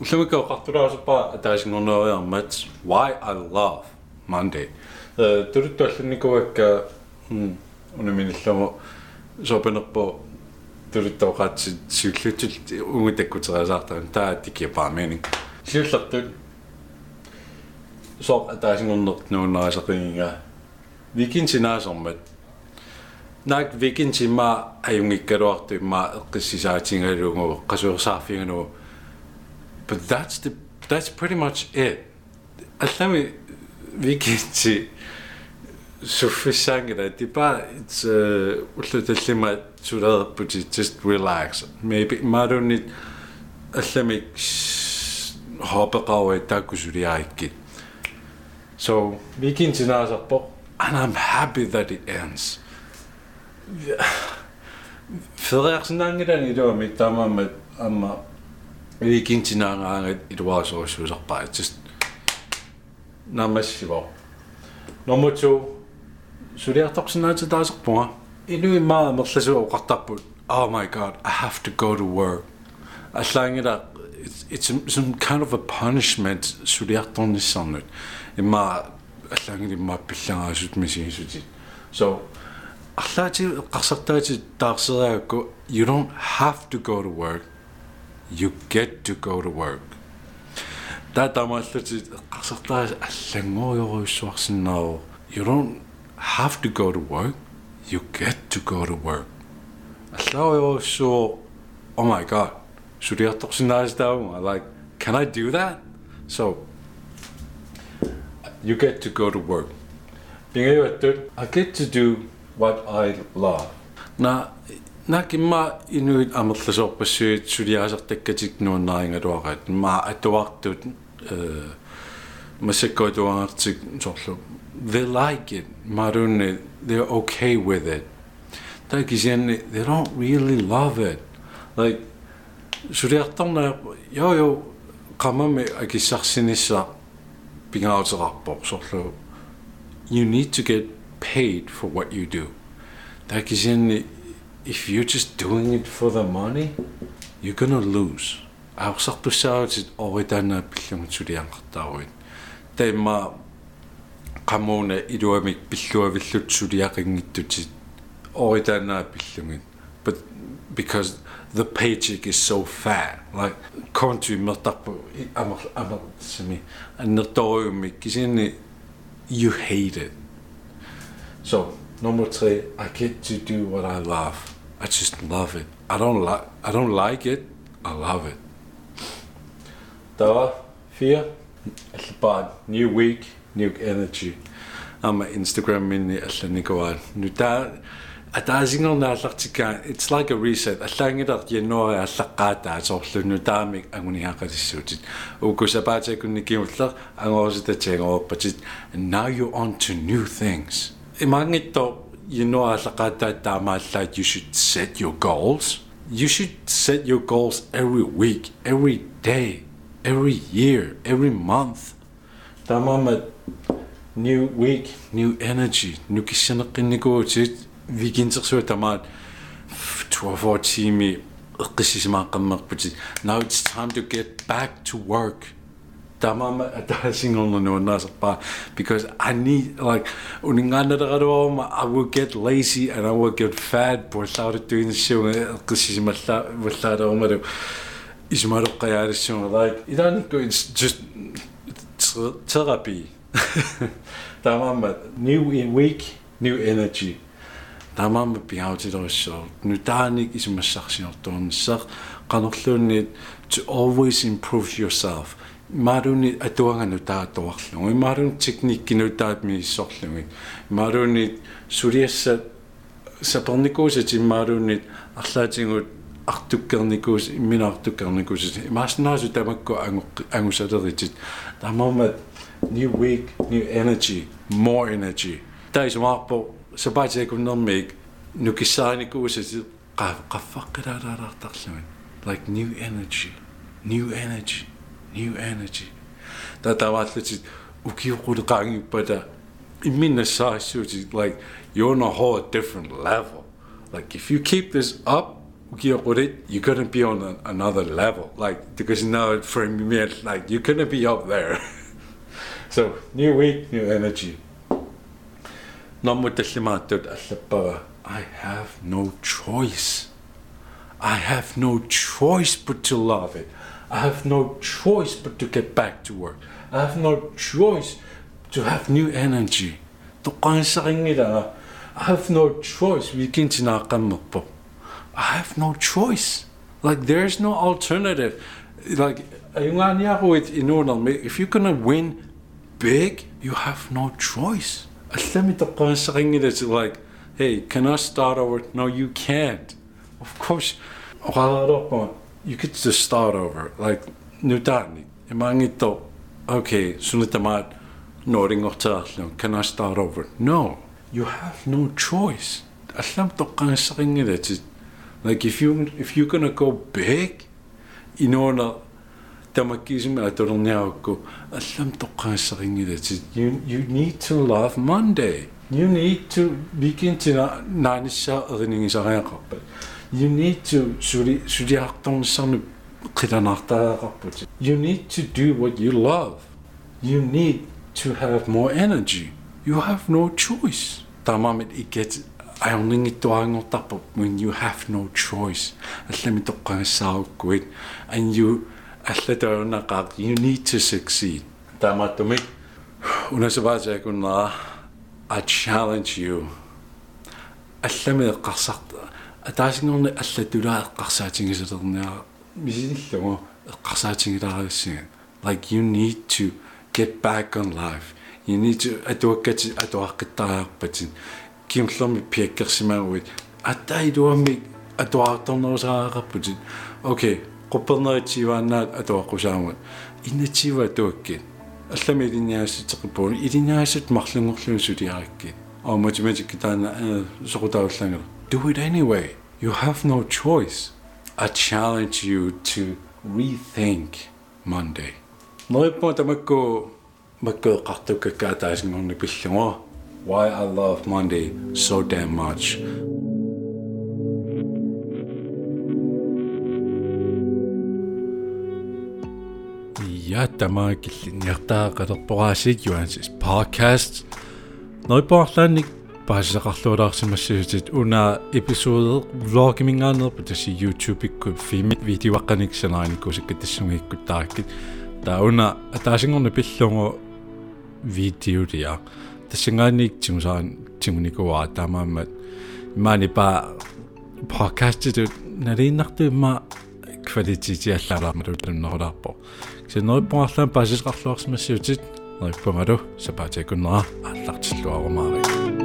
Ullemiko qartulaasuppa ataasinngunereriarmat why I love Monday. Э турттуаллинникуакка унуминиллама сопенерпо турттоогаатси силлутил унгутаккутериасаартаран таа тикиапаамини. Силлартут соп атаасингуннертнуунерасақингинга викинсинаасормат наак викинсима аюнгиккалуартуимма эққиссисаатингалуугу қасуерсаарфингалуу But that's the that's pretty much it. Althami vikiitsi suffisangina, det er bare et ullutallima tuladerputi, just relax. Maybe, marunit althami hoppegave takusuriaikki. So, vikiitsi naasappo, and I'm happy that it ends. Federiaksen angidani, det var mit dammer med, викинтинаангаангат илуарсорусуусарпаа just намассиво номуту сулиарторсинаати таасерпунга инуи маа мерласуа оқартарпут oh my god i have to go to work аллаангила it's, it's some kind of a punishment сулиарторниссарнут имма аллаангили имма пиллангаасут мисигисути so арлаати эққарсартаати таарсериакку you don't have to go to work you get to go to work та тамааллути qasartaa аллангориоруйссуарсиннаа you don't have to go to work you get to go to work аллаориоруссуу oh my god суриарторсинаастаунга like can i do that so you get to go to work пингаюаттут i get to do what i love на накимма инуит амерласоорпассуит сулиаасартаккатик нууннарингалуараат ма атуартут э масаккоотуангартик сорлу they like it marunne they're okay with it такисианни they don't really love it like сулиартарна йо йо qamami акиссарсинисса пингаатерарпо сорлу you need to get paid for what you do такисианни if you're just doing it for the money, you're gonna lose. Аусартуссаагатит оритаанаа пиллунгутсулиангартааруит. Тайма qamuna iluamik pilluavillут suliaqingittutит оритаанаа пиллунгит. But because the paycheck is so fat, like country mertarpu amar amar simi annertoriumik kisini you hate it. So number three, I get to do what I love. I just love it. I don't like I don't like it. I love it. Der var fire. Altså bare new week, new energy. Ama Instagram minni alla nikoan. Nu der at der er ikke nogen allartika. It's like a reset. Allangi der januari allaqata asorlu nu tamik anguni haqatissuutit. Ukusapaata kunnikiullar angorusita tiangooppatit. Now you're on to new things. Imangitto you know that you should set your goals. You should set your goals every week every day every year every month. Tamama new week new energy. New kissanaqinnikuutit vigintersuа tamaat 12 tiimi eqqissisimaaqammerputit now it's time to get back to work tamam dancing on the pa. Because I need like uninganda dagadoma I will get lazy and I will get fat. Por sabe doing show eh, kasi mata mata daoma is maar op show like it don't go it's just therapy. Tamam new e, week new energy. Тамаама пиаутилерissоо нутааник исумассарсинортуунссаа канерлуунниит to always improve yourself. Марууни атуангану таатуарлугу имаарун техниккину таатми иссорлуги имаарууни сулиасса саперникууса тиммаарууни арлаатингут артуккерникуус имминаартуккерникуус имааснаасу тамакку ангусалеритит тамаама new week new energy more energy. Таисмаарпо сапаатиакуннэрмик нукиссааникууса qaffaqqilaalaartarlugi like new energy new energy new energy. Tatawatlatit ukiukulkangipada. Uh, it means like you're on a whole different level. Like if you keep this up, you're gonna be on a, another level. Like because now for me, like you're gonna be up there. so new week, new energy. I have no choice. I have no choice but to love it. I have no choice but to get back to work. I have no choice to have new energy. I have no choice. I have no choice. Like there's no alternative. Like if you're gonna win big, you have no choice. It's like, hey, can I start over? No, you can't. Of course, you could just start over. Like, new darni, y okay, swnit no noring o can I start over? No, you have no choice. Allam do gan saring it. Like, if, you, if you're gonna go big, you know, na, tamakism atorniako, allam do gan it. You, you need to love Monday. You need to begin to nanisha rinning sa rin you need to suri suriartornissarnu qilanartaaqarput you need to do what you love you need to have more energy you have no choice tamamit iket ajorningittuaangortarput when you have no choice allami toqqangassaarukkuit and you аллатаунақаақ you need to succeed таматтумик унасаваатаакуннера I challenge you аллами эққарсарт атаасингорни аллатулаа эққарсаатингисалерниара мисиниллугу эққарсаатингилаарагиссиган like you need to get back on life. You need to atuakkati atuaqqittarаарпатин кимлэрми пиаккерсимаагуит аттай дуамми атуаарторнерусаараарпутит okay qopperneritjivaannaat atuaqqusaamut innatsiva atuakkin аллами илиниаасситеқиппууни илиниаассат марлунгорлуун сулиаракки аа математик китаана сокутауллангер do it anyway you have no choice i challenge you to rethink monday noippo tamakku makkeeqartukkakkaataasingorni pillungo why i love monday so damn much ja tama killiniartaaqalerporaasik juansis podcast noiporlaannik paasaqarluulаарsimassuutit паасеқарлуалаарсимассиусит уна эпизоодер влогимингаанерпу таси YouTube-икку фими видеоаққаниксанаарникку сакка тассугиикку тааккит. Таа уна атаасингорна пиллугу видеолиа тассингааник тимусаан тимуникуа таамааммат имаани па подкастит налииннарту има квалитити аллаалаармат уллуннерулаарпо ксинериппуарлаан паасеқарлуарсимассиутит нериппумалу сапаатиакуннера ааллартиллуарумаарик